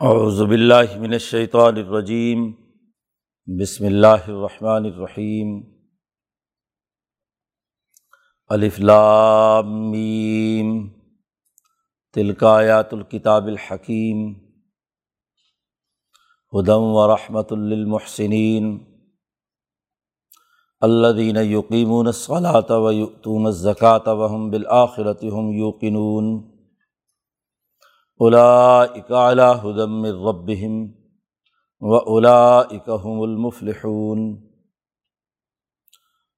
اعوذ باللہ من الشیطان الرجیم، بسم اللہ الرحمن الرحیم، الف لام میم، تلک آیات الکتاب الحکیم ہدم و رحمۃ للمحسنین، الذین یقیمون الصلاة و یؤتون الزکاة وهم بالآخرة هم یوقنون۔ اولئک علی ہدم من ربهم و اولئک هم المفلحون.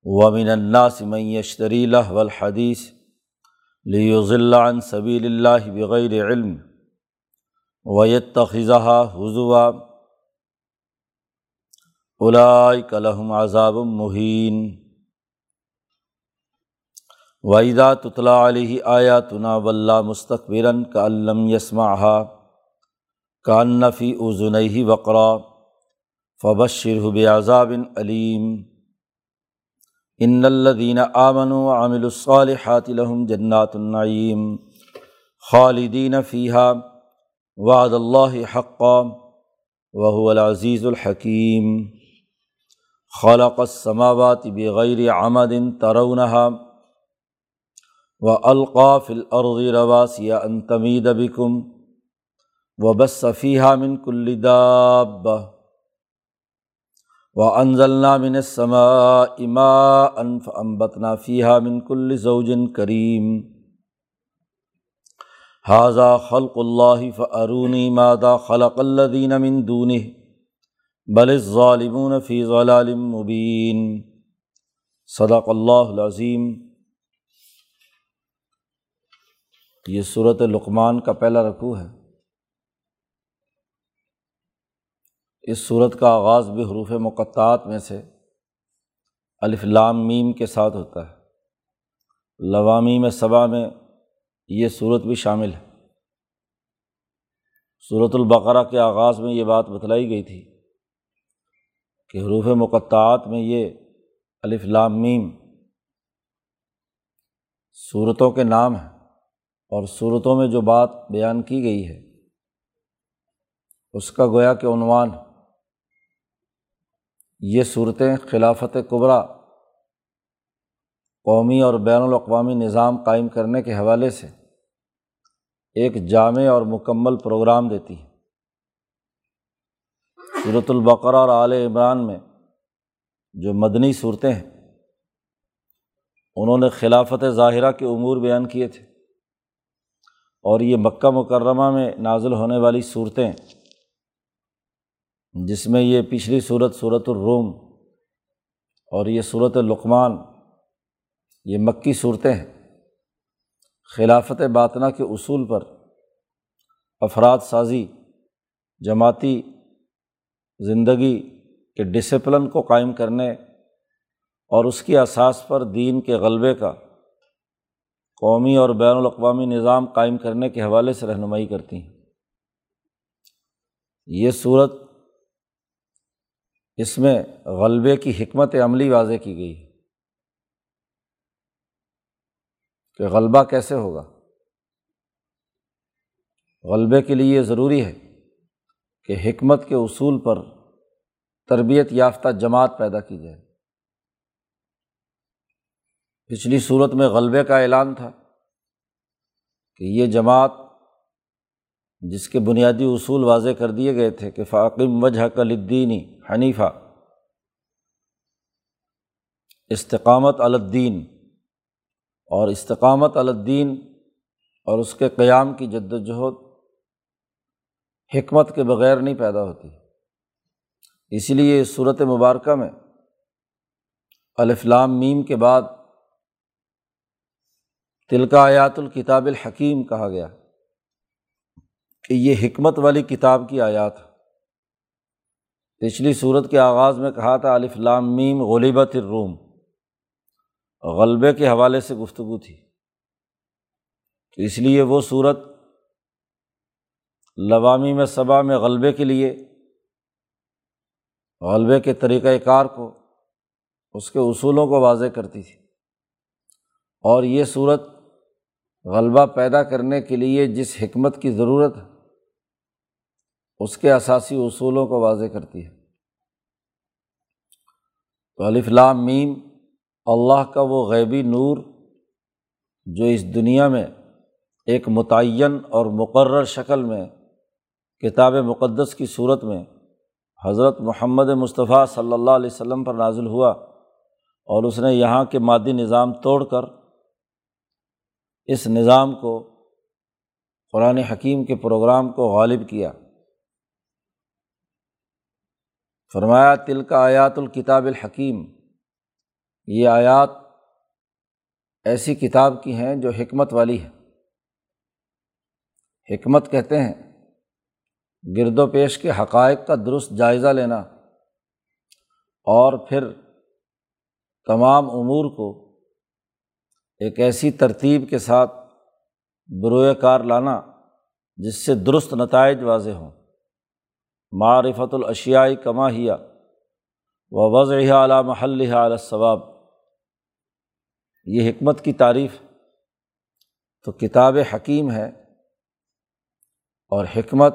ومن الناس من یشتری لهو الحدیث لیضل عن سبیل اللہ بغیر علم ویتخذها حضوا اولئک لهم عذاب مہین وحیدہ تطلا علیہ آیا تنا ولہ مستقبرن کا علم یسما کان نفی وقرا فبشر حب عذابن علیم ان الدین آمن و عامل الصالحات لهم جنات النعیم خالدین فیحہ وعد اللہ حقا وهو العزیز الحکیم خلق السماوات بغیر عمد ترونها و القاف العرض رواسیہ انتمید بکم و بصفیہ من کلداب و انضلنا من السماء ماء فانبتنا فیہا من کل زوج کریم حاضہ خلق اللہ فارونی مادا خلق الدین من دونہ بل الظالمون فی ضلال مبین صدق اللہ العظیم یہ صورت لقمان کا پہلا رقوع ہے۔ اس صورت کا آغاز بھی حروف مقطعات میں سے الف لام میم کے ساتھ ہوتا ہے۔ لوامی میں صبا میں یہ صورت بھی شامل ہے۔ صورت البقرہ کے آغاز میں یہ بات بتلائی گئی تھی کہ حروف مقطعات میں یہ الف لام میم صورتوں کے نام ہیں۔ اور صورتوں میں جو بات بیان کی گئی ہے، اس کا گویا کہ عنوان یہ صورتیں خلافت قبرا قومی اور بین الاقوامی نظام قائم کرنے کے حوالے سے ایک جامع اور مکمل پروگرام دیتی ہے۔ صورت البقرہ اور عال عمران میں جو مدنی صورتیں ہیں، انہوں نے خلافت ظاہرہ کے امور بیان کیے تھے۔ اور یہ مکہ مکرمہ میں نازل ہونے والی صورتیں، جس میں یہ پچھلی صورت صورت الروم اور یہ صورت لقمان، یہ مکی صورتیں ہیں۔ خلافت باطنا کے اصول پر افراد سازی، جماعتی زندگی کے ڈسپلن کو قائم کرنے اور اس کی اساس پر دین کے غلبے کا قومی اور بین الاقوامی نظام قائم کرنے کے حوالے سے رہنمائی کرتی ہیں۔ یہ صورت اس میں غلبے کی حکمت عملی واضح کی گئی ہے کہ غلبہ کیسے ہوگا۔ غلبے کے لیے یہ ضروری ہے کہ حکمت کے اصول پر تربیت یافتہ جماعت پیدا کی جائے۔ پچھلی صورت میں غلبے کا اعلان تھا کہ یہ جماعت جس کے بنیادی اصول واضح کر دیے گئے تھے کہ فاقم وجہ کلدینی حنیفہ، استقامت الدین اور استقامت الدین اور اس کے قیام کی جد وجہد حکمت کے بغیر نہیں پیدا ہوتی۔ اسی لیے اس صورت مبارکہ میں الفلام میم کے بعد تلکا آیات الکتاب الحکیم کہا گیا کہ یہ حکمت والی کتاب کی آیات پچھلی صورت کے آغاز میں کہا تھا لام میم غلیبت الروم۔ غلبے کے حوالے سے گفتگو تھی۔ تو اس لیے وہ صورت لوامی میں صبا میں غلبے کے لیے، غلبے کے طریقۂ کار کو، اس کے اصولوں کو واضح کرتی تھی۔ اور یہ صورت غلبہ پیدا کرنے کے لیے جس حکمت کی ضرورت ہے، اس کے اثاثی اصولوں کو واضح کرتی ہے۔ تو الفلام میم، اللہ کا وہ غیبی نور جو اس دنیا میں ایک متعین اور مقرر شکل میں، کتاب مقدس کی صورت میں حضرت محمد مصطفیٰ صلی اللہ علیہ وسلم پر نازل ہوا اور اس نے یہاں کے مادی نظام توڑ کر اس نظام کو قرآن حکیم کے پروگرام کو غالب کیا۔ فرمایا تل کا آیات الکتاب الحکیم، یہ آیات ایسی کتاب کی ہیں جو حکمت والی ہے حکمت کہتے ہیں، گرد و پیش کے حقائق کا درست جائزہ لینا اور پھر تمام امور کو ایک ایسی ترتیب کے ساتھ بروئے کار لانا جس سے درست نتائج واضح ہوں۔ معرفت الاشیائی کما ہیا و وضع اعلیٰ محل علیہ ثواب یہ حکمت کی تعریف تو کتاب حکیم ہے اور حکمت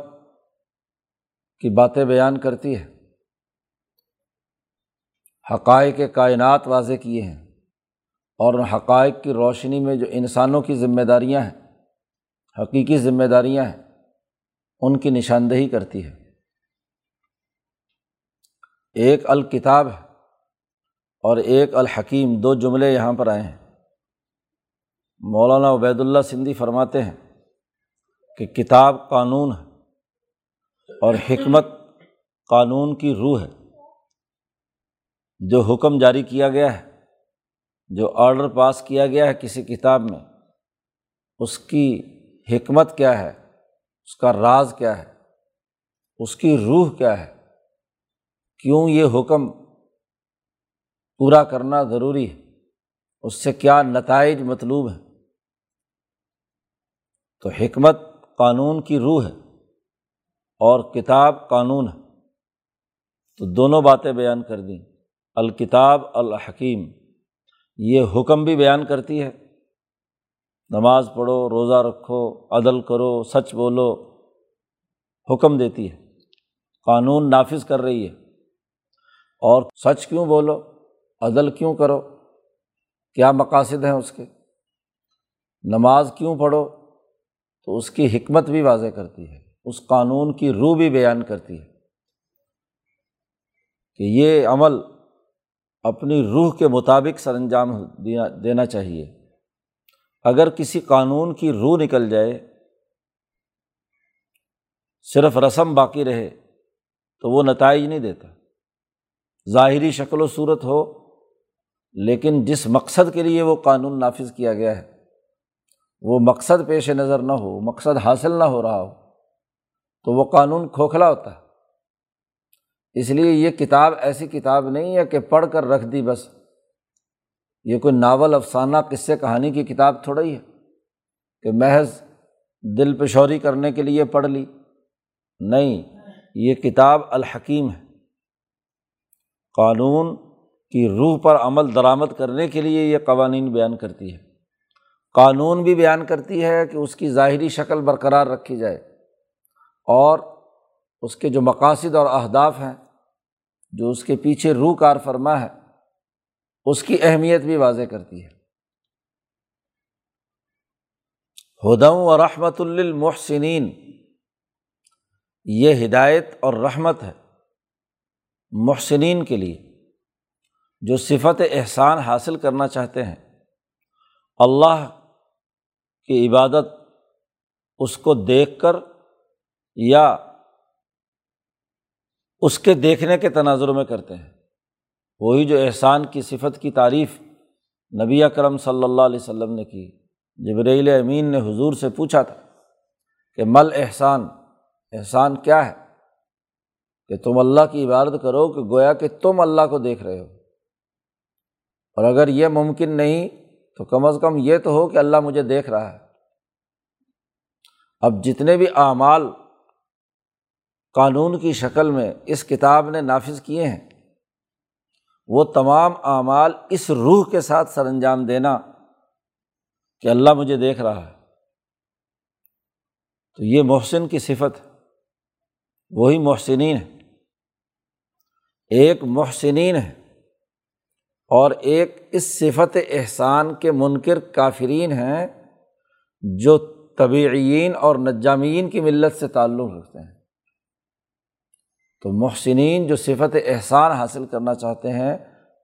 کی باتیں بیان کرتی ہے۔ حقائق کائنات واضح کیے ہیں۔ اور ان حقائق کی روشنی میں جو انسانوں کی ذمہ داریاں ہیں، حقیقی ذمہ داریاں ہیں، ان کی نشاندہی کرتی ہے۔ ایک الکتاب ہے اور ایک الحکیم، دو جملے یہاں پر آئے ہیں۔ مولانا عبید اللہ سندھی فرماتے ہیں کہ کتاب قانون ہے اور حکمت قانون کی روح ہے۔ جو حکم جاری کیا گیا ہے جو آڈر پاس کیا گیا ہے کسی کتاب میں، اس کی حکمت کیا ہے؟ اس کا راز کیا ہے؟ اس کی روح کیا ہے؟ کیوں یہ حکم پورا کرنا ضروری ہے؟ اس سے کیا نتائج مطلوب ہیں؟ تو حکمت قانون کی روح ہے اور کتاب قانون ہے۔ تو دونوں باتیں بیان کر دیں۔ الکتاب الحکیم۔ یہ حکم بھی بیان کرتی ہے۔ نماز پڑھو، روزہ رکھو، عدل کرو، سچ بولو، حکم دیتی ہے۔ قانون نافذ کر رہی ہے۔ اور سچ کیوں بولو؟ عدل کیوں کرو؟ کیا مقاصد ہیں اس کے؟ نماز کیوں پڑھو؟ تو اس کی حکمت بھی واضح کرتی ہے۔ اس قانون کی روح بھی بیان کرتی ہے۔ کہ یہ عمل اپنی روح کے مطابق سر انجام دینا چاہیے۔ اگر کسی قانون کی روح نکل جائے، صرف رسم باقی رہے، تو وہ نتائج نہیں دیتا۔ ظاہری شکل و صورت ہو، لیکن جس مقصد کے لیے وہ قانون نافذ کیا گیا ہے، وہ مقصد پیش نظر نہ ہو، مقصد حاصل نہ ہو رہا ہو، تو وہ قانون کھوکھلا ہوتا ہے۔ اس لیے یہ کتاب ایسی کتاب نہیں ہے کہ پڑھ کر رکھ دی بس۔ یہ کوئی ناول افسانہ، قصے کہانی کی کتاب تھوڑا ہی ہے کہ محض دل پشوری کرنے کے لیے پڑھ لی۔ نہیں، یہ کتاب الحکیم ہے۔ قانون کی روح پر عمل درآمد کرنے کے لیے یہ قوانین بیان کرتی ہے۔ قانون بھی بیان کرتی ہے کہ اس کی ظاہری شکل برقرار رکھی جائے اور اس کے جو مقاصد اور اہداف ہیں جو اس کے پیچھے روح کار فرما ہے، اس کی اہمیت بھی واضح کرتی ہے۔ ہدم و رحمت المحسنین یہ ہدایت اور رحمت ہے محسنین کے لیے، جو صفت احسان حاصل کرنا چاہتے ہیں۔ اللہ کی عبادت اس کو دیکھ کر یا اس کے دیکھنے کے تناظر میں کرتے ہیں۔ وہی جو احسان کی صفت کی تعریف نبی اکرم صلی اللہ علیہ وسلم نے کی جبریل امین نے حضور سے پوچھا تھا کہ مل احسان احسان کیا ہے؟ کہ تم اللہ کی عبادت کرو کہ گویا کہ تم اللہ کو دیکھ رہے ہو۔ اور اگر یہ ممکن نہیں تو کم از کم یہ تو ہو کہ اللہ مجھے دیکھ رہا ہے۔ اب جتنے بھی اعمال قانون کی شکل میں اس کتاب نے نافذ کیے ہیں۔ وہ تمام اعمال اس روح کے ساتھ سر انجام دینا کہ اللہ مجھے دیکھ رہا ہے۔ تو یہ محسن کی صفت وہی محسنین ہے ایک محسنین ہے اور ایک اس صفت احسان کے منکر کافرین ہیں جو طبعین اور نجامین کی ملت سے تعلق رکھتے ہیں۔ تو محسنین جو صفت احسان حاصل کرنا چاہتے ہیں،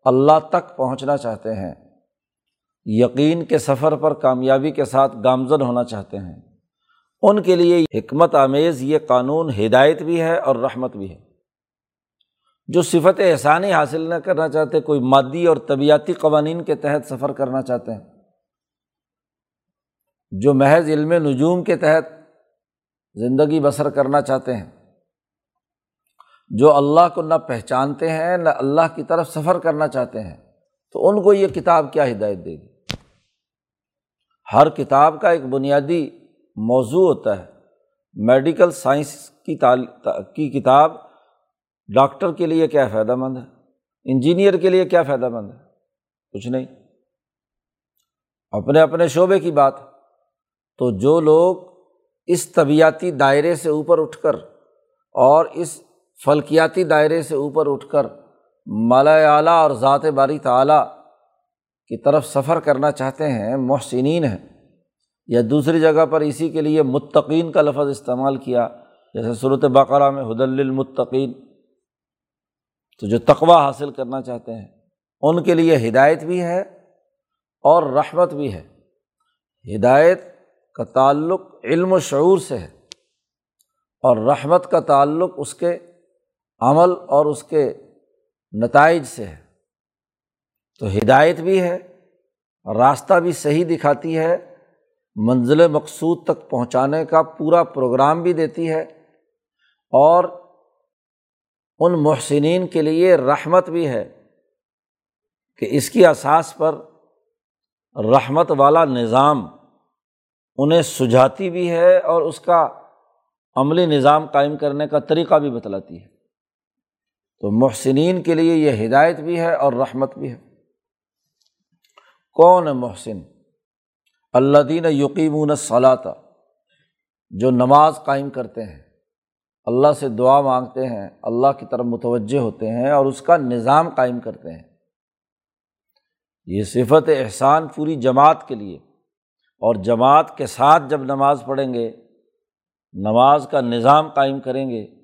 اللہ تک پہنچنا چاہتے ہیں۔ یقین کے سفر پر کامیابی کے ساتھ گامزن ہونا چاہتے ہیں۔ ان کے لیے حکمت آمیز، یہ قانون ہدایت بھی ہے اور رحمت بھی ہے۔ جو صفت احسانی حاصل نہ کرنا چاہتے، کوئی مادی اور طبیعتی قوانین کے تحت سفر کرنا چاہتے ہیں۔ جو محض علم نجوم کے تحت زندگی بسر کرنا چاہتے ہیں۔ جو اللہ کو نہ پہچانتے ہیں، نہ اللہ کی طرف سفر کرنا چاہتے ہیں، تو ان کو یہ کتاب کیا ہدایت دے گی؟ ہر کتاب کا ایک بنیادی موضوع ہوتا ہے۔ میڈیکل سائنس کی کی کتاب ڈاکٹر کے لیے کیا فائدہ مند ہے؟ انجینئر کے لیے کیا فائدہ مند ہے؟ کچھ نہیں۔ اپنے اپنے شعبے کی بات۔ تو جو لوگ اس طبیعتی دائرے سے اوپر اٹھ کر اور اس فلکیاتی دائرے سے اوپر اٹھ کر مالا اعلیٰ اور ذات باری تعلیٰ کی طرف سفر کرنا چاہتے ہیں، محسنین ہیں۔ یا دوسری جگہ پر اسی کے لیے متقین کا لفظ استعمال کیا، جیسے صورت بقرہ میں حد المطقین تو جو تقوا حاصل کرنا چاہتے ہیں، ان کے لیے ہدایت بھی ہے اور رحمت بھی ہے۔ ہدایت کا تعلق علم و شعور سے ہے اور رحمت کا تعلق اس کے عمل اور اس کے نتائج سے ہے۔ تو ہدایت بھی ہے، راستہ بھی صحیح دکھاتی ہے، منزل مقصود تک پہنچانے کا پورا پروگرام بھی دیتی ہے اور ان محسنین کے لیے رحمت بھی ہے کہ اس کی اساس پر رحمت والا نظام انہیں سجھاتی بھی ہے اور اس کا عملی نظام قائم کرنے کا طریقہ بھی بتلاتی ہے۔ تو محسنین کے لیے یہ ہدایت بھی ہے اور رحمت بھی ہے۔ کون ہے محسن؟ اللہ دین یقین صلاح جو نماز قائم کرتے ہیں۔ اللہ سے دعا مانگتے ہیں، اللہ کی طرف متوجہ ہوتے ہیں اور اس کا نظام قائم کرتے ہیں۔ یہ صفت احسان پوری جماعت کے لیے۔ اور جماعت کے ساتھ جب نماز پڑھیں گے، نماز کا نظام قائم کریں گے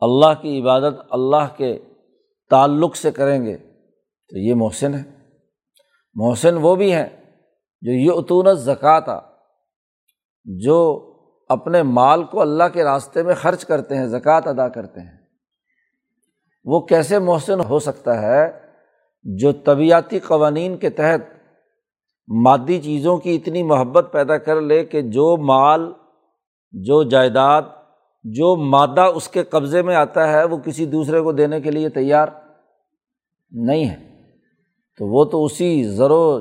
اللہ کی عبادت اللہ کے تعلق سے کریں گے، تو یہ محسن ہے۔ محسن وہ بھی ہیں جو یہ اتونت زکوٰۃ جو اپنے مال کو اللہ کے راستے میں خرچ کرتے ہیں زکوٰۃ ادا کرتے ہیں۔ وہ کیسے محسن ہو سکتا ہے؟ جو طبیعتی قوانین کے تحت مادی چیزوں کی اتنی محبت پیدا کر لے کہ جو مال، جو جائیداد جو مادہ اس کے قبضے میں آتا ہے، وہ کسی دوسرے کو دینے کے لیے تیار نہیں ہے۔ تو وہ تو اسی زر و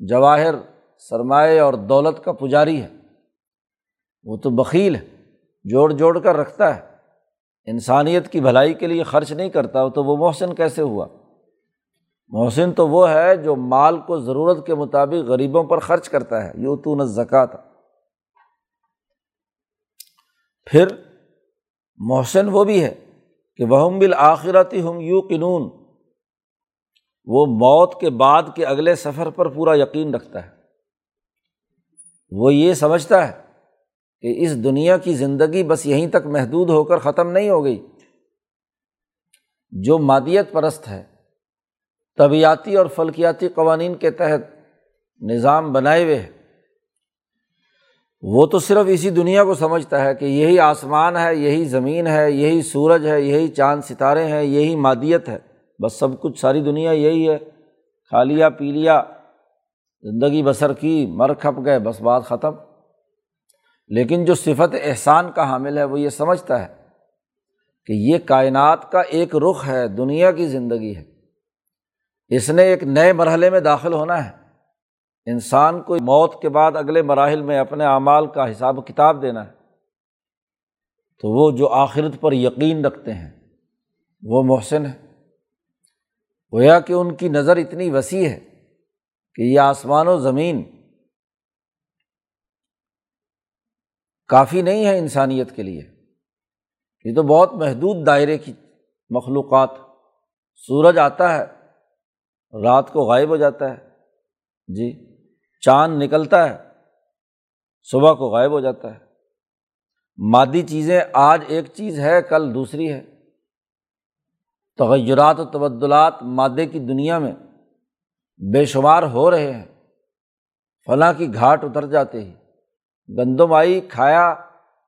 جواہر، سرمایہ اور دولت کا پجاری ہے۔ وہ تو بکیل ہے، جوڑ جوڑ کر رکھتا ہے۔ انسانیت کی بھلائی کے لیے خرچ نہیں کرتا، تو وہ محسن کیسے ہوا؟ محسن تو وہ ہے جو مال کو ضرورت کے مطابق غریبوں پر خرچ کرتا ہے۔ یو تو نہ زکوٰۃ پھر محسن وہ بھی ہے کہ وہ بالآخرتی ہم یو قنون وہ موت کے بعد کے اگلے سفر پر پورا یقین رکھتا ہے۔ وہ یہ سمجھتا ہے کہ اس دنیا کی زندگی بس یہیں تک محدود ہو کر ختم نہیں ہو گئی۔ جو مادیت پرست ہے، طبیعتی اور فلکیاتی قوانین کے تحت نظام بنائے ہوئے وہ تو صرف اسی دنیا کو سمجھتا ہے کہ یہی آسمان ہے، یہی زمین ہے، یہی سورج ہے، یہی چاند ستارے ہیں، یہی مادیت ہے۔ بس سب کچھ ساری دنیا یہی ہے۔ کھا لیا پی لیا زندگی بسر کی، مر کھپ گئے، بس بات ختم۔ لیکن جو صفت احسان کا حامل ہے، وہ یہ سمجھتا ہے کہ یہ کائنات کا ایک رخ ہے، دنیا کی زندگی ہے۔ اس نے ایک نئے مرحلے میں داخل ہونا ہے۔ انسان کو موت کے بعد اگلے مراحل میں اپنے اعمال کا حساب و کتاب دینا ہے، تو وہ جو آخرت پر یقین رکھتے ہیں، وہ محسن ہے گویا کہ ان کی نظر اتنی وسیع ہے کہ یہ آسمان و زمین کافی نہیں ہے انسانیت کے لیے۔ یہ تو بہت محدود دائرے کی مخلوقات، سورج آتا ہے، رات کو غائب ہو جاتا ہے۔ جی۔ چاند نکلتا ہے، صبح کو غائب ہو جاتا ہے۔ مادی چیزیں آج ایک چیز ہے، کل دوسری ہے۔ تغیرات و تبدلات مادے کی دنیا میں بے شمار ہو رہے ہیں۔ فلاں کی گھاٹ اتر جاتے ہی۔ گندم آئی، کھایا،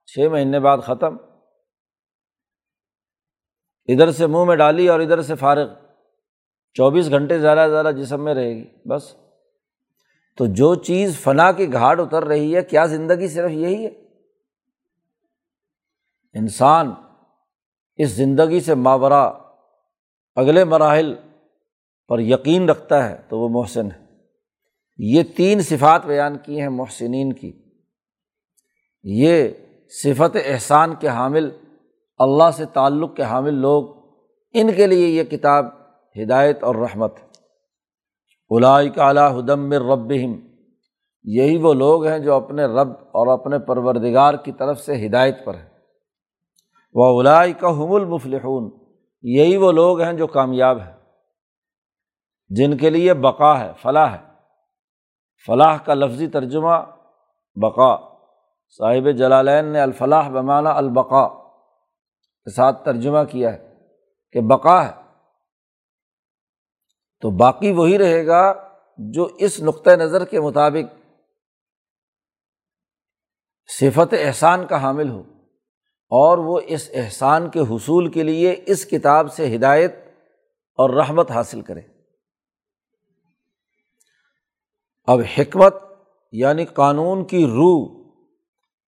چھ مہینے بعد ختم۔ ادھر سے منہ میں ڈالی اور ادھر سے فارغ۔ چوبیس گھنٹے زیادہ سے زیادہ جسم میں رہے گی، بس۔ تو جو چیز فنا کی گھاٹ اتر رہی ہے، کیا زندگی صرف یہی ہے؟ انسان اس زندگی سے ماورا اگلے مراحل پر یقین رکھتا ہے تو وہ محسن ہے۔ یہ تین صفات بیان کی ہیں محسنین کی۔ یہ صفت احسان کے حامل، اللہ سے تعلق کے حامل لوگ، ان کے لیے یہ کتاب ہدایت اور رحمت۔ ہے اعلیٰ ہدم ربہم، یہی وہ لوگ ہیں جو اپنے رب اور اپنے پروردگار کی طرف سے ہدایت پر ہیں۔ وہ اولائی کا حم المفلحون، یہی وہ لوگ ہیں جو کامیاب ہیں، جن کے لیے بقا ہے، فلاح ہے۔ فلاح کا لفظی ترجمہ بقا، صاحب جلالین نے الفلاح بمانہ البقا کے ساتھ ترجمہ کیا ہے کہ بقا ہے۔ تو باقی وہی رہے گا جو اس نقطۂ نظر کے مطابق صفت احسان کا حامل ہو اور وہ اس احسان کے حصول کے لیے اس کتاب سے ہدایت اور رحمت حاصل کرے۔ اب حکمت یعنی قانون کی روح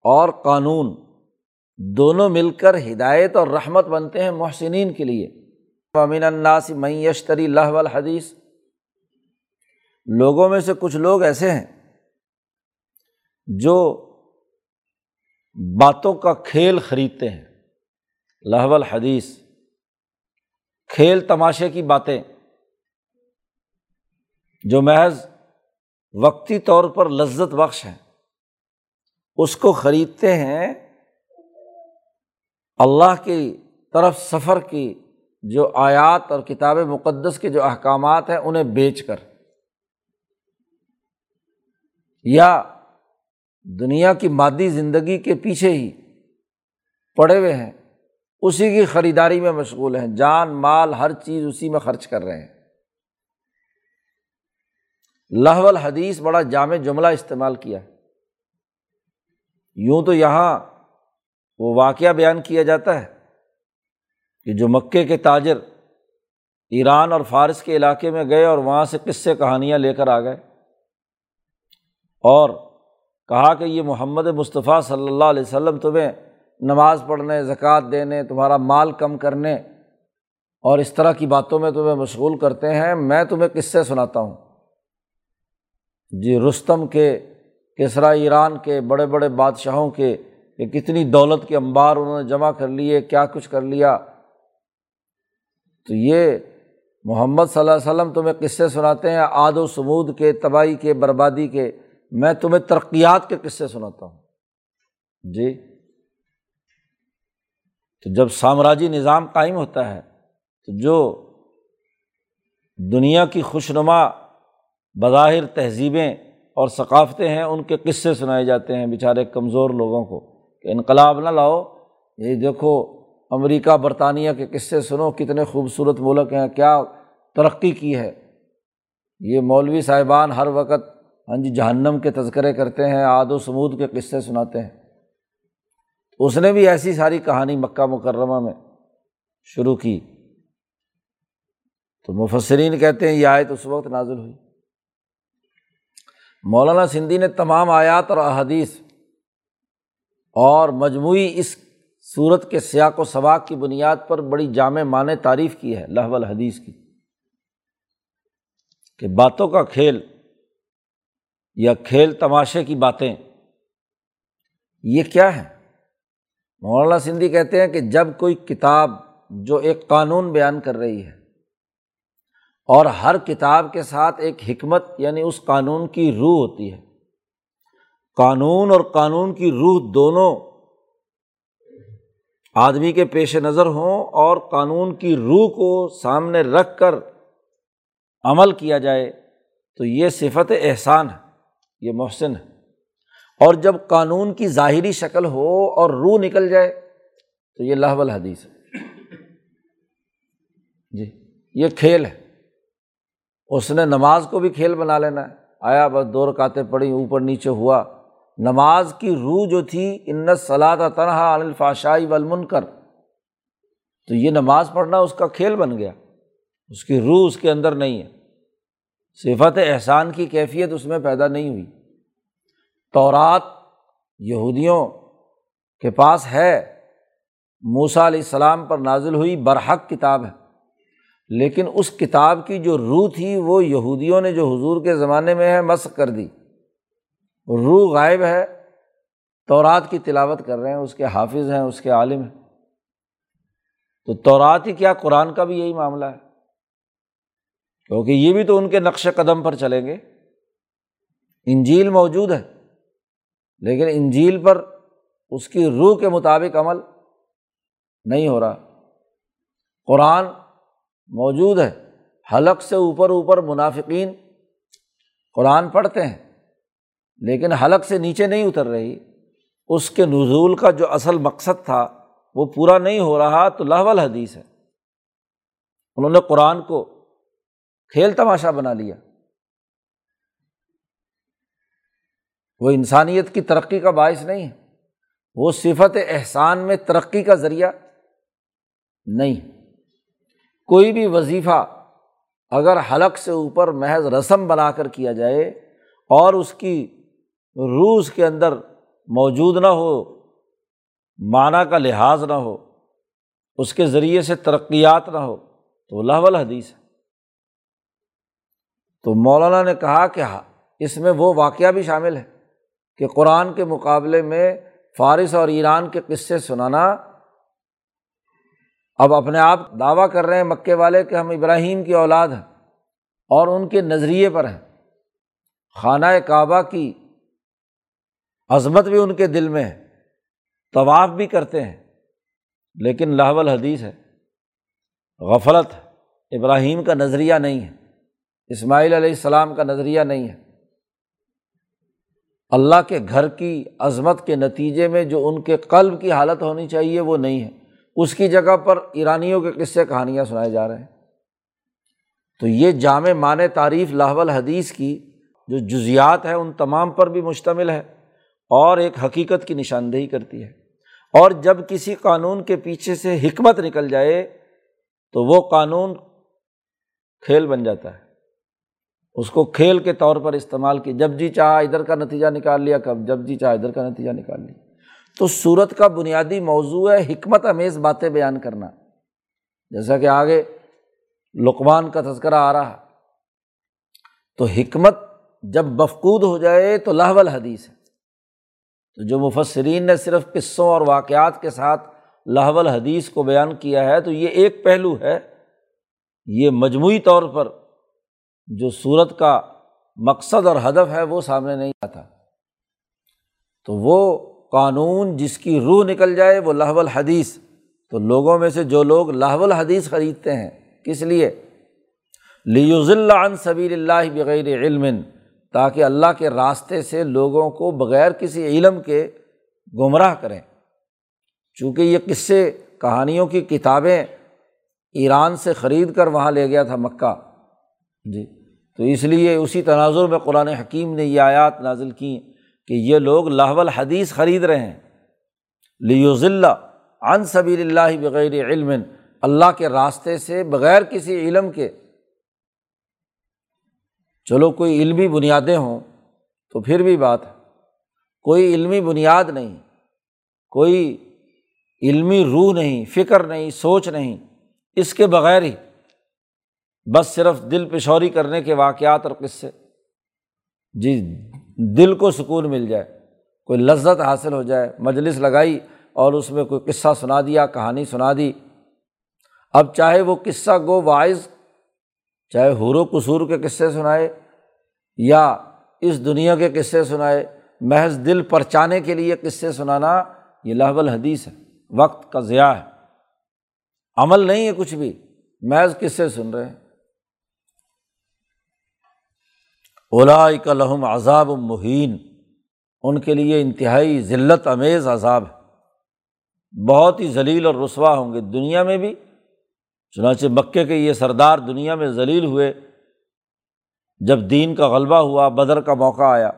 اور قانون دونوں مل کر ہدایت اور رحمت بنتے ہیں محسنین کے لیے۔ امین الناس میشتری لہ الحدیث۔ لوگوں میں سے کچھ لوگ ایسے ہیں جو باتوں کا کھیل خریدتے ہیں۔ لہو الحدیث۔ کھیل تماشے کی باتیں۔ جو محض وقتی طور پر لذت بخش ہیں۔ اس کو خریدتے ہیں اللہ کی طرف سفر کی جو آیات اور کتاب مقدس کے جو احکامات ہیں انہیں بیچ کر۔ یا دنیا کی مادی زندگی کے پیچھے ہی پڑے ہوئے ہیں، اسی کی خریداری میں مشغول ہیں، جان، مال، ہر چیز اسی میں خرچ کر رہے ہیں۔ لہو الحدیث بڑا جامع جملہ استعمال کیا۔ یوں تو یہاں وہ واقعہ بیان کیا جاتا ہے۔ کہ جو مکے کے تاجر ایران اور فارس کے علاقے میں گئے اور وہاں سے قصے کہانیاں لے کر آ گئے اور کہا کہ یہ محمد مصطفیٰ صلی اللہ علیہ وسلم تمہیں نماز پڑھنے، زکوٰۃ دینے، تمہارا مال کم کرنے اور اس طرح کی باتوں میں تمہیں مشغول کرتے ہیں، میں تمہیں قصے سناتا ہوں۔ جی رستم کے، کسرا ایران کے بڑے بڑے بادشاہوں کے کہ کتنی دولت کے انبار انہوں نے جمع کر لیے، کیا کچھ کر لیا۔ تو یہ محمد صلی اللہ علیہ وسلم تمہیں قصے سناتے ہیں، آد و سمود کے، تباہی کے، بربادی کے۔ میں تمہیں ترقیات کے قصے سناتا ہوں۔ جی؟ تو جب سامراجی نظام قائم ہوتا ہے، تو جو دنیا کی خوش نما بظاہر تہذیبیں اور ثقافتیں ہیں، ان کے قصے سنائے جاتے ہیں بیچارے کمزور لوگوں کو کہ انقلاب نہ لاؤ۔ یہ دیکھو امریکہ برطانیہ کے قصے سنو، کتنے خوبصورت ملک ہیں، کیا ترقی کی ہے۔ یہ مولوی صاحبان ہر وقت ہاں جی جہنم کے تذکرے کرتے ہیں، آد و سمود کے قصے سناتے ہیں۔ اس نے بھی ایسی ساری کہانی مکہ مکرمہ میں شروع کی۔ تو مفسرین کہتے ہیں، یہ آیت اس وقت نازل ہوئی۔ مولانا سندھی نے تمام آیات اور احادیث اور مجموعی اس صورت کے سیاق و سباق کی بنیاد پر بڑی جامع معنی تعریف کی ہے لہو الحدیث کی، کہ باتوں کا کھیل یا کھیل تماشے کی باتیں، یہ کیا ہے مولانا سندھی کہتے ہیں کہ جب کوئی کتاب جو ایک قانون بیان کر رہی ہے اور ہر کتاب کے ساتھ ایک حکمت یعنی اس قانون کی روح ہوتی ہے، قانون اور قانون کی روح دونوں آدمی کے پیش نظر ہوں اور قانون کی روح کو سامنے رکھ کر عمل کیا جائے، تو یہ صفت احسان ہے، یہ محسن ہے۔ اور جب قانون کی ظاہری شکل ہو اور روح نکل جائے، تو یہ لاہب الحدیث ہے۔ جی یہ کھیل ہے۔ اس نے نماز کو بھی کھیل بنا لینا ہے۔ آیا، بس دو رکاتے پڑی اوپر نیچے ہوا۔ نماز کی روح جو تھی انت صلاح تنہا الفاشائی ولمن کر تو یہ نماز پڑھنا اس کا کھیل بن گیا۔ اس کی روح اس کے اندر نہیں ہے۔ صفت احسان کی کیفیت اس میں پیدا نہیں ہوئی۔ تورات یہودیوں کے پاس ہے۔ موسا علیہ السلام پر نازل ہوئی برحق کتاب ہے۔ لیکن اس کتاب کی جو روح تھی، وہ یہودیوں نے جو حضور کے زمانے میں ہے مسق کر دی۔ روح غائب ہے، تورات کی تلاوت کر رہے ہیں، اس کے حافظ ہیں، اس کے عالم ہیں۔ تو تورات ہی کیا قرآن کا بھی یہی معاملہ ہے؟ کیونکہ یہ بھی تو ان کے نقش قدم پر چلیں گے۔ انجیل موجود ہے، لیکن انجیل پر اس کی روح کے مطابق عمل نہیں ہو رہا۔ قرآن موجود ہے، حلق سے اوپر اوپر منافقین قرآن پڑھتے ہیں۔ لیکن حلق سے نیچے نہیں اتر رہی، اس کے نزول کا جو اصل مقصد تھا، وہ پورا نہیں ہو رہا تو لاہول حدیث ہے۔ انہوں نے قرآن کو کھیل تماشا بنا لیا۔ وہ انسانیت کی ترقی کا باعث نہیں ہے، وہ صفت احسان میں ترقی کا ذریعہ نہیں۔ کوئی بھی وظیفہ اگر حلق سے اوپر محض رسم بنا کر کیا جائے اور اس کی روس کے اندر موجود نہ ہو، معنیٰ کا لحاظ نہ ہو، اس کے ذریعے سے ترقیات نہ ہو، تو لاہول حدیث ہے۔ تو مولانا نے کہا کہ ہاں اس میں وہ واقعہ بھی شامل ہے کہ قرآن کے مقابلے میں فارس اور ایران کے قصے سنانا، اب اپنے آپ دعویٰ کر رہے ہیں مکے والے کہ ہم ابراہیم کی اولاد ہیں اور ان کے نظریے پر ہیں۔ خانہ کعبہ کی عظمت بھی ان کے دل میں ہے، طواف بھی کرتے ہیں، لیکن لاہول حدیث ہے۔ غفلت ابراہیم کا نظریہ نہیں ہے، اسماعیل علیہ السلام کا نظریہ نہیں ہے۔ اللہ کے گھر کی عظمت کے نتیجے میں جو ان کے قلب کی حالت ہونی چاہیے وہ نہیں ہے۔ اس کی جگہ پر ایرانیوں کے قصے کہانیاں سنائے جا رہے ہیں۔ تو یہ جامع معنی تعریف لاہول حدیث کی جو جزیات ہیں، ان تمام پر بھی مشتمل ہے۔ اور ایک حقیقت کی نشاندہی کرتی ہے۔ اور جب کسی قانون کے پیچھے سے حکمت نکل جائے، تو وہ قانون کھیل بن جاتا ہے۔ اس کو کھیل کے طور پر استعمال کی، جب جی چاہا ادھر کا نتیجہ نکال لیا، کب جب جی چاہا ادھر کا نتیجہ نکال لیا۔ تو صورت کا بنیادی موضوع ہے حکمت امیز باتیں بیان کرنا۔ جیسا کہ آگے لقمان کا تذکرہ آ رہا تو حکمت جب مفقود ہو جائے، تو لاہول حدیث ہے۔ تو جو مفسرین نے صرف قصوں اور واقعات کے ساتھ لاہول حدیث کو بیان کیا ہے، تو یہ ایک پہلو ہے۔ یہ مجموعی طور پر جو صورت کا مقصد اور ہدف ہے، وہ سامنے نہیں آتا۔ تو وہ قانون جس کی روح نکل جائے، وہ لاہول حدیث تو لوگوں میں سے جو لوگ لاہول حدیث خریدتے ہیں، کس لیے؟ لیوز اللہ صبیر اللہ بغیر علم۔ تاکہ اللہ کے راستے سے لوگوں کو بغیر کسی علم کے گمراہ کریں۔ چونکہ یہ قصے کہانیوں کی کتابیں ایران سے خرید کر وہاں لے گیا تھا مکہ۔ جی تو اس لیے اسی تناظر میں قرآن حکیم نے یہ آیات نازل کی کہ یہ لوگ لاہول حدیث خرید رہے ہیں۔ لیوز اللہ عن صبیر اللہ بغیر علم، اللہ کے راستے سے بغیر کسی علم کے چلو کوئی علمی بنیادیں ہوں تو پھر بھی بات ہے۔ کوئی علمی بنیاد نہیں، کوئی علمی روح نہیں، فکر نہیں، سوچ نہیں، اس کے بغیر ہی۔ بس صرف دل پشوری کرنے کے واقعات اور قصے۔ جی دل کو سکون مل جائے، کوئی لذت حاصل ہو جائے، مجلس لگائی اور اس میں کوئی قصہ سنا دیا، کہانی سنا دی۔ اب چاہے وہ قصہ گو وائز چاہے حور و قصور کے قصے سنائے یا اس دنیا کے قصے سنائے، محض دل پرچانے کے لیے قصے سنانا، یہ لاہول حدیث ہے، وقت کا ضیاع ہے۔ عمل نہیں ہے کچھ بھی، محض کس سے سن رہے ہیں۔ اولا لہم عذاب مہین، ان کے لیے انتہائی ذلت، امیز عذاب ہے۔ بہت ہی ذلیل اور رسوا ہوں گے دنیا میں بھی چنانچہ مکے کے یہ سردار دنیا میں ذلیل ہوئے۔ جب دین کا غلبہ ہوا، بدر کا موقع آیا۔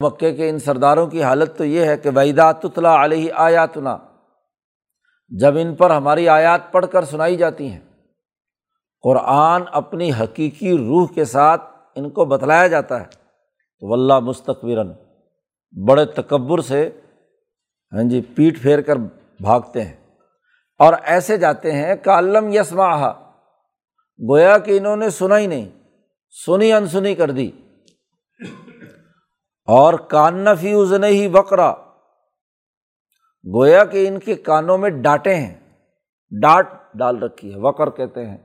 مکے کے ان سرداروں کی حالت تو یہ ہے کہ ویدا تتلا علیہ آیاتنا، جب ان پر ہماری آیات پڑھ کر سنائی جاتی ہیں۔ قرآن اپنی حقیقی روح کے ساتھ ان کو بتلایا جاتا ہے۔ تو ولہ مستقبرن بڑے تکبر سے ہاں جی پیٹ پھیر کر بھاگتے ہیں۔ اور ایسے جاتے ہیں کالم یسما گویا کہ انہوں نے سنا ہی نہیں، سنی انسنی کر دی۔ اور کان نفی ازن ہی وکرا گویا کہ ان کے کانوں میں ڈانٹے ہیں۔ ڈانٹ ڈال رکھی ہے وکر کہتے ہیں۔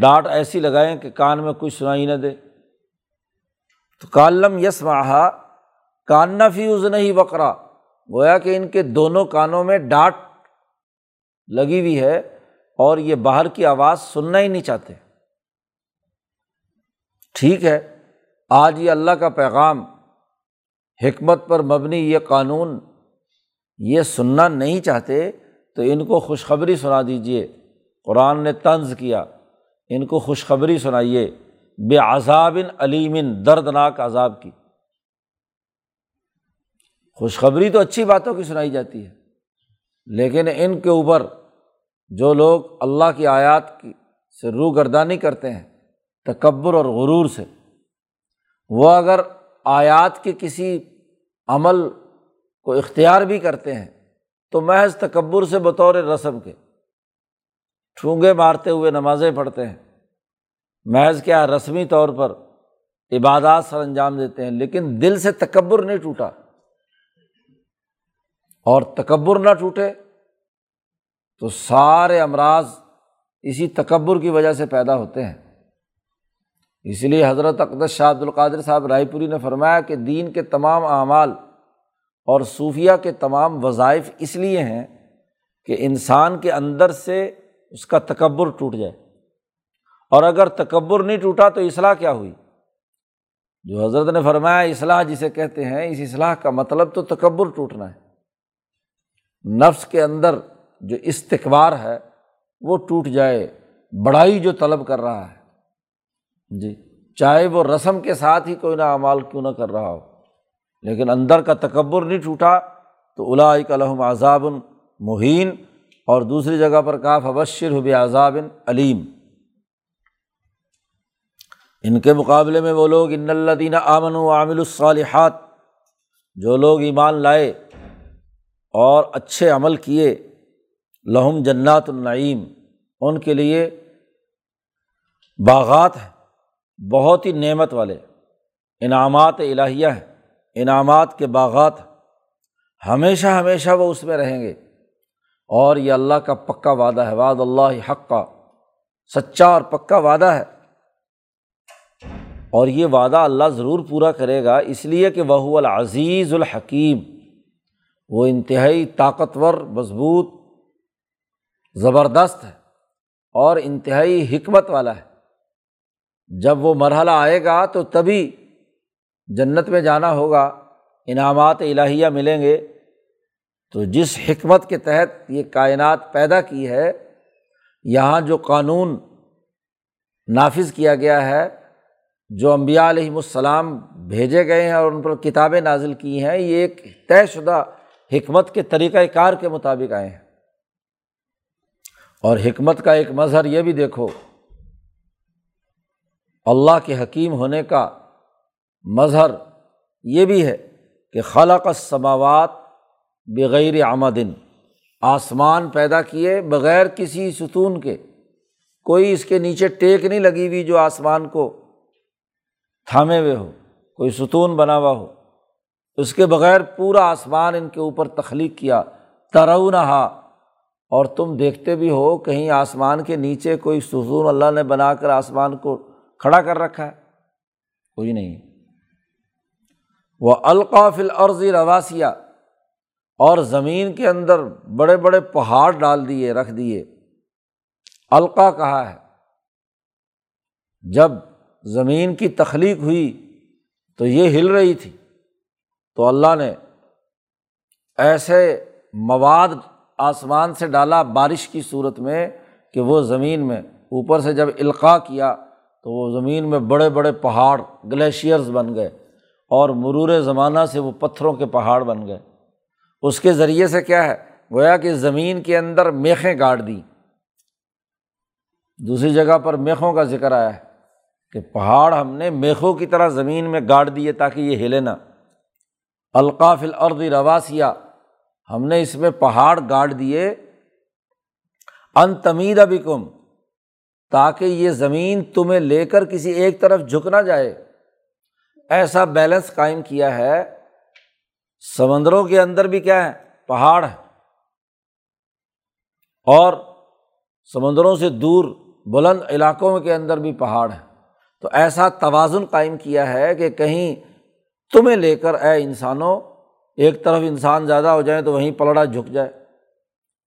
ڈانٹ ایسی لگائیں کہ کان میں کچھ سنائی نہ دے۔ تو کالم یس ماہا کان نفی ازن ہی وکرا گویا کہ ان کے دونوں کانوں میں ڈانٹ لگی ہوئی ہے اور یہ باہر کی آواز سننا ہی نہیں چاہتے۔ ٹھیک ہے، آج یہ اللہ کا پیغام، حکمت پر مبنی یہ قانون یہ سننا نہیں چاہتے، تو ان کو خوشخبری سنا دیجیے قرآن نے طنز کیا، ان کو خوشخبری سنائیے۔ بے عذاب علیمن دردناک عذاب کی۔ خوشخبری تو اچھی باتوں کی سنائی جاتی ہے۔ لیکن ان کے اوپر جو لوگ اللہ کی آیات کی سے روح گردانی کرتے ہیں، تکبر اور غرور سے، وہ اگر آیات کے کسی عمل کو اختیار بھی کرتے ہیں، تو محض تکبر سے بطور رسم کے ٹھونگے مارتے ہوئے نمازیں پڑھتے ہیں۔ محض کیا رسمی طور پر عبادات سر انجام دیتے ہیں، لیکن دل سے تکبر نہیں ٹوٹا۔ اور تکبر نہ ٹوٹے، تو سارے امراض اسی تکبر کی وجہ سے پیدا ہوتے ہیں۔ اس لیے حضرت اقدس شاہ عبد القادر صاحب رائے پوری نے فرمایا کہ دین کے تمام اعمال اور صوفیہ کے تمام وظائف اس لیے ہیں کہ انسان کے اندر سے اس کا تکبر ٹوٹ جائے۔ اور اگر تکبر نہیں ٹوٹا تو اصلاح کیا ہوئی؟ جو حضرت نے فرمایا اصلاح جسے کہتے ہیں، اس اصلاح کا مطلب تو تکبر ٹوٹنا ہے۔ نفس کے اندر جو استقبار ہے، وہ ٹوٹ جائے، بڑائی جو طلب کر رہا ہے۔ جی چاہے وہ رسم کے ساتھ ہی کوئی نہ اعمال کیوں نہ کر رہا ہو، لیکن اندر کا تکبر نہیں ٹوٹا، تو الاک الحم عذاب مہین، اور دوسری جگہ پر کہا فبشر حب عذاب علیم۔ ان کے مقابلے میں وہ لوگ، ان اللہ آمن و عامل الصالحات، جو لوگ ایمان لائے اور اچھے عمل کیے، لہم جنات النعیم، ان کے لیے باغات ہیں، بہت ہی نعمت والے۔ انعامات الہیہ ہیں، انعامات کے باغات ہمیشہ ہمیشہ وہ اس میں رہیں گے۔ اور یہ اللہ کا پکا وعدہ ہے، وعد اللہ حق کا سچا اور پکا وعدہ ہے۔ اور یہ وعدہ اللہ ضرور پورا کرے گا، اس لیے کہ وہ العزیز الحکیم۔ وہ انتہائی طاقتور، مضبوط، زبردست ہے اور انتہائی حکمت والا ہے۔ جب وہ مرحلہ آئے گا تو تبھی جنت میں جانا ہوگا، انعامات الہیہ ملیں گے۔ تو جس حکمت کے تحت یہ کائنات پیدا کی ہے، یہاں جو قانون نافذ کیا گیا ہے، جو امبیا علیہم السلام بھیجے گئے ہیں اور ان پر کتابیں نازل کی ہیں، یہ ایک طے شدہ حکمت کے طریقۂ کار کے مطابق آئے ہیں۔ اور حکمت کا ایک مظہر یہ بھی دیکھو، اللہ کے حکیم ہونے کا مظہر یہ بھی ہے کہ خلق سماوات بغیر آمدن آسمان پیدا کیے بغیر کسی ستون کے۔ کوئی اس کے نیچے ٹیک نہیں لگی ہوئی جو آسمان کو تھامے ہوئے ہو، کوئی ستون بنا ہوا ہو۔ اس کے بغیر پورا آسمان ان کے اوپر تخلیق کیا ترو نہا اور تم دیکھتے بھی ہو کہیں آسمان کے نیچے کوئی ستون اللہ نے بنا کر آسمان کو کھڑا کر رکھا ہے۔ کوئی نہیں۔ وہ القاف العرضی رواسیہ اور زمین کے اندر بڑے بڑے پہاڑ ڈال دیے، رکھ دیے۔ القا کہا ہے۔ جب زمین کی تخلیق ہوئی تو یہ ہل رہی تھی۔ تو اللہ نے ایسے مواد آسمان سے ڈالا بارش کی صورت میں کہ وہ زمین میں، اوپر سے جب القاع کیا تو وہ زمین میں بڑے بڑے پہاڑ، گلیشیئرز بن گئے اور مرور زمانہ سے وہ پتھروں کے پہاڑ بن گئے۔ اس کے ذریعے سے کیا ہے؟ گویا کہ زمین کے اندر میخیں گاڑ دیں۔ دوسری جگہ پر میخوں کا ذکر آیا ہے کہ پہاڑ ہم نے میخوں کی طرح زمین میں گاڑ دیے تاکہ یہ ہلے نا القاف الارض رواسیا ہم نے اس میں پہاڑ گاڑ دیے۔ ان تمید ابھی کم تاکہ یہ زمین تمہیں لے کر کسی ایک طرف جھک نہ جائے۔ ایسا بیلنس قائم کیا ہے۔ سمندروں کے اندر بھی کیا ہے؟ پہاڑ ہے۔ اور سمندروں سے دور بلند علاقوں کے اندر بھی پہاڑ ہے۔ تو ایسا توازن قائم کیا ہے کہ کہیں تمہیں لے کر اے انسانوں، ایک طرف انسان زیادہ ہو جائے تو وہیں پلڑا جھک جائے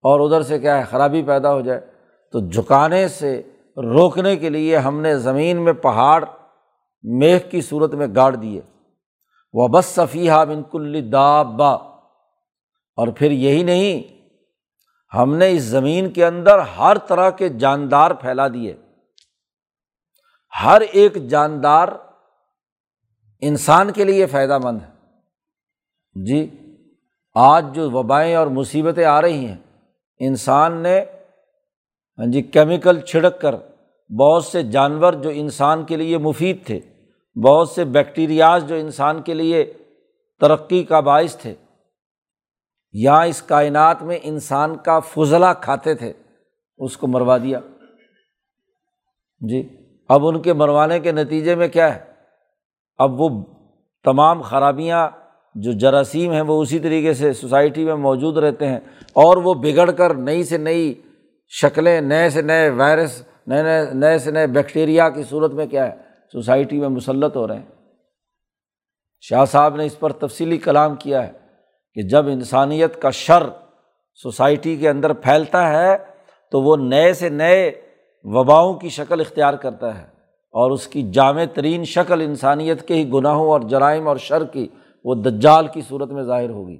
اور ادھر سے کیا ہے، خرابی پیدا ہو جائے۔ تو جھکانے سے، روکنے کے لیے ہم نے زمین میں پہاڑ، میخ کی صورت میں گاڑ دیے۔ وہ بس صفیحہ بنکل دابا اور پھر یہی نہیں، ہم نے اس زمین کے اندر ہر طرح کے جاندار پھیلا دیے۔ ہر ایک جاندار انسان کے لیے فائدہ مند ہے۔ جی آج جو وبائیں اور مصیبتیں آ رہی ہیں، انسان نے ہاں جی کیمیکل چھڑک کر بہت سے جانور جو انسان کے لیے مفید تھے، بہت سے بیکٹیریاز جو انسان کے لیے ترقی کا باعث تھے یا اس کائنات میں انسان کا فضلہ کھاتے تھے، اس کو مروا دیا۔ جی اب ان کے مروانے کے نتیجے میں کیا ہے؟ اب وہ تمام خرابیاں جو جراثیم ہیں وہ اسی طریقے سے سوسائٹی میں موجود رہتے ہیں اور وہ بگڑ کر نئی سے نئی شکلیں، نئے سے نئے وائرس، نئے نئے نئے سے نئے بیکٹیریا کی صورت میں کیا ہے؟ سوسائٹی میں مسلط ہو رہے ہیں۔ شاہ صاحب نے اس پر تفصیلی کلام کیا ہے کہ جب انسانیت کا شر سوسائٹی کے اندر پھیلتا ہے تو وہ نئے سے نئے وباؤں کی شکل اختیار کرتا ہے۔ اور اس کی جامع ترین شکل انسانیت کے ہی گناہوں اور جرائم اور شر کی وہ دجال کی صورت میں ظاہر ہوگی۔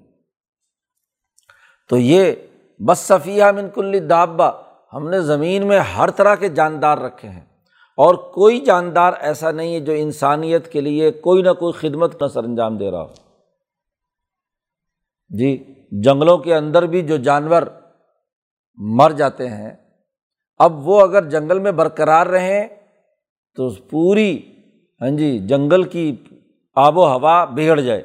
تو یہ بس صفیہ من کل دابا ہم نے زمین میں ہر طرح کے جاندار رکھے ہیں اور کوئی جاندار ایسا نہیں ہے جو انسانیت کے لیے کوئی نہ کوئی خدمت کا سر انجام دے رہا ہو۔ جی جنگلوں کے اندر بھی جو جانور مر جاتے ہیں، اب وہ اگر جنگل میں برقرار رہیں تو پوری ہاں جی جنگل کی آب و ہوا بگڑ جائے۔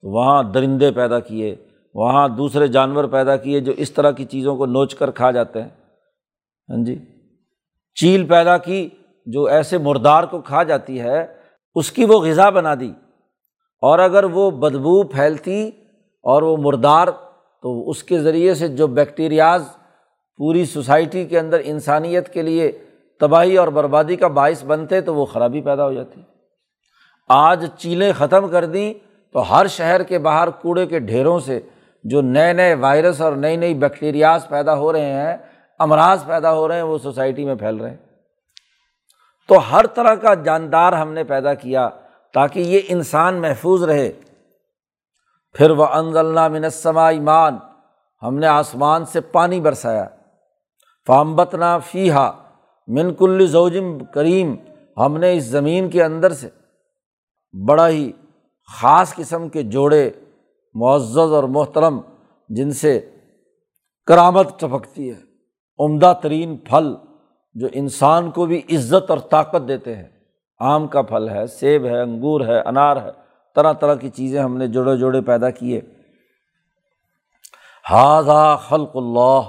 تو وہاں درندے پیدا کیے، وہاں دوسرے جانور پیدا کیے جو اس طرح کی چیزوں کو نوچ کر کھا جاتے ہیں۔ ہاں جی چیل پیدا کی جو ایسے مردار کو کھا جاتی ہے، اس کی وہ غذا بنا دی۔ اور اگر وہ بدبو پھیلتی اور وہ مردار، تو اس کے ذریعے سے جو بیکٹیریاز پوری سوسائٹی کے اندر انسانیت کے لیے تباہی اور بربادی کا باعث بنتے تو وہ خرابی پیدا ہو جاتی۔ آج چیلیں ختم کر دیں تو ہر شہر کے باہر کوڑے کے ڈھیروں سے جو نئے نئے وائرس اور نئی نئی بیکٹیریاز پیدا ہو رہے ہیں، امراض پیدا ہو رہے ہیں، وہ سوسائٹی میں پھیل رہے ہیں۔ تو ہر طرح کا جاندار ہم نے پیدا کیا تاکہ یہ انسان محفوظ رہے۔ پھر وہ انضلنا منسما ایمان ہم نے آسمان سے پانی برسایا۔ فامبت نا من کل زوجم کریم، ہم نے اس زمین کے اندر سے بڑا ہی خاص قسم کے جوڑے معزز اور محترم جن سے کرامت چپکتی ہے، عمدہ ترین پھل جو انسان کو بھی عزت اور طاقت دیتے ہیں۔ آم کا پھل ہے، سیب ہے، انگور ہے، انار ہے، طرح طرح کی چیزیں ہم نے جوڑے جوڑے پیدا کیے۔ حاضہ خلق اللہ،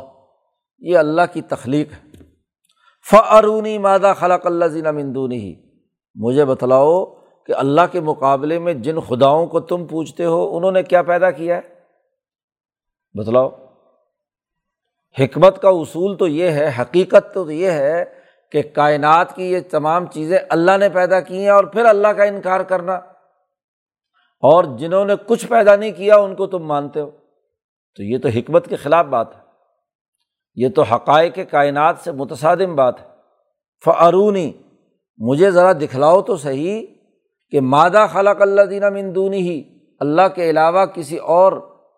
یہ اللہ کی تخلیق ہے۔ فرونی مادہ خلق اللہ ضلع مندونی ہی مجھے بتلاؤ کہ اللہ کے مقابلے میں جن خداؤں کو تم پوچھتے ہو، انہوں نے کیا پیدا کیا ہے؟ بتلاؤ۔ حکمت کا اصول تو یہ ہے، حقیقت تو یہ ہے کہ کائنات کی یہ تمام چیزیں اللہ نے پیدا کی ہیں اور پھر اللہ کا انکار کرنا۔ اور جنہوں نے کچھ پیدا نہیں کیا، ان کو تم مانتے ہو۔ تو یہ تو حکمت کے خلاف بات ہے۔ یہ تو حقائق کائنات سے متصادم بات ہے۔ فعرونی مجھے ذرا دکھلاؤ تو صحیح کہ مادہ خلق اللہ دینہ مندونی ہی اللہ کے علاوہ کسی اور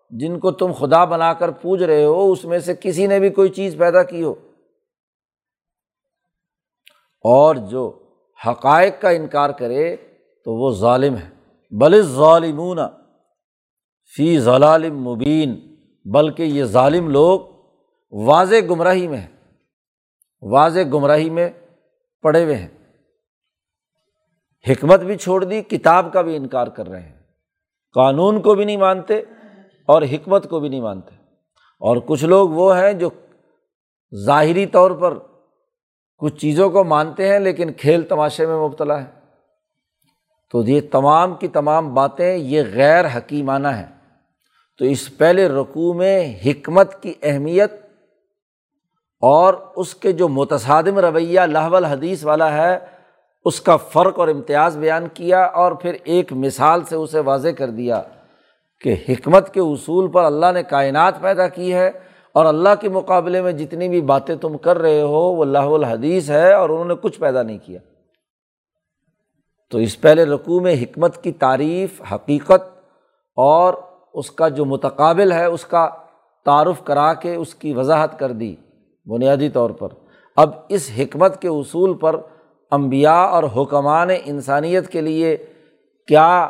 جن کو تم خدا بنا کر پوج رہے ہو، اس میں سے کسی نے بھی کوئی چیز پیدا کی ہو۔ اور جو حقائق کا انکار کرے تو وہ ظالم ہے۔ بل ظالمون فی ضلال مبین، بلکہ یہ ظالم لوگ واضح گمراہی میں ہیں۔ واضح گمراہی میں پڑے ہوئے ہیں۔ حکمت بھی چھوڑ دی، کتاب کا بھی انکار کر رہے ہیں۔ قانون کو بھی نہیں مانتے اور حکمت کو بھی نہیں مانتے۔ اور کچھ لوگ وہ ہیں جو ظاہری طور پر کچھ چیزوں کو مانتے ہیں لیکن کھیل تماشے میں مبتلا ہے تو یہ تمام کی تمام باتیں، یہ غیر حکیمانہ ہیں۔ تو اس پہلے رقوع میں حکمت کی اہمیت اور اس کے جو متصادم رویہ لاہول حدیث والا ہے، اس کا فرق اور امتیاز بیان کیا اور پھر ایک مثال سے اسے واضح کر دیا کہ حکمت کے اصول پر اللہ نے کائنات پیدا کی ہے اور اللہ کے مقابلے میں جتنی بھی باتیں تم کر رہے ہو، وہ اللہ الحدیث ہے اور انہوں نے کچھ پیدا نہیں کیا۔ تو اس پہلے رقوع میں حکمت کی تعریف، حقیقت اور اس کا جو متقابل ہے، اس کا تعارف کرا کے اس کی وضاحت کر دی۔ بنیادی طور پر۔ اب اس حکمت کے اصول پر امبیا اور حکمان انسانیت کے لیے کیا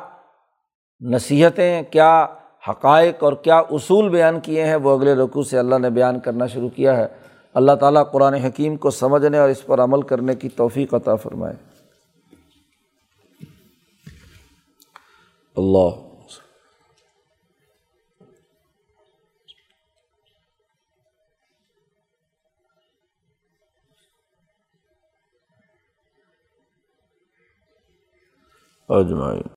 نصیحتیں، کیا حقائق اور کیا اصول بیان کیے ہیں، وہ اگلے رقوع سے اللہ نے بیان کرنا شروع کیا ہے۔ اللہ تعالیٰ قرآن حکیم کو سمجھنے اور اس پر عمل کرنے کی توفیق عطا فرمائے۔ اللہ اجمائن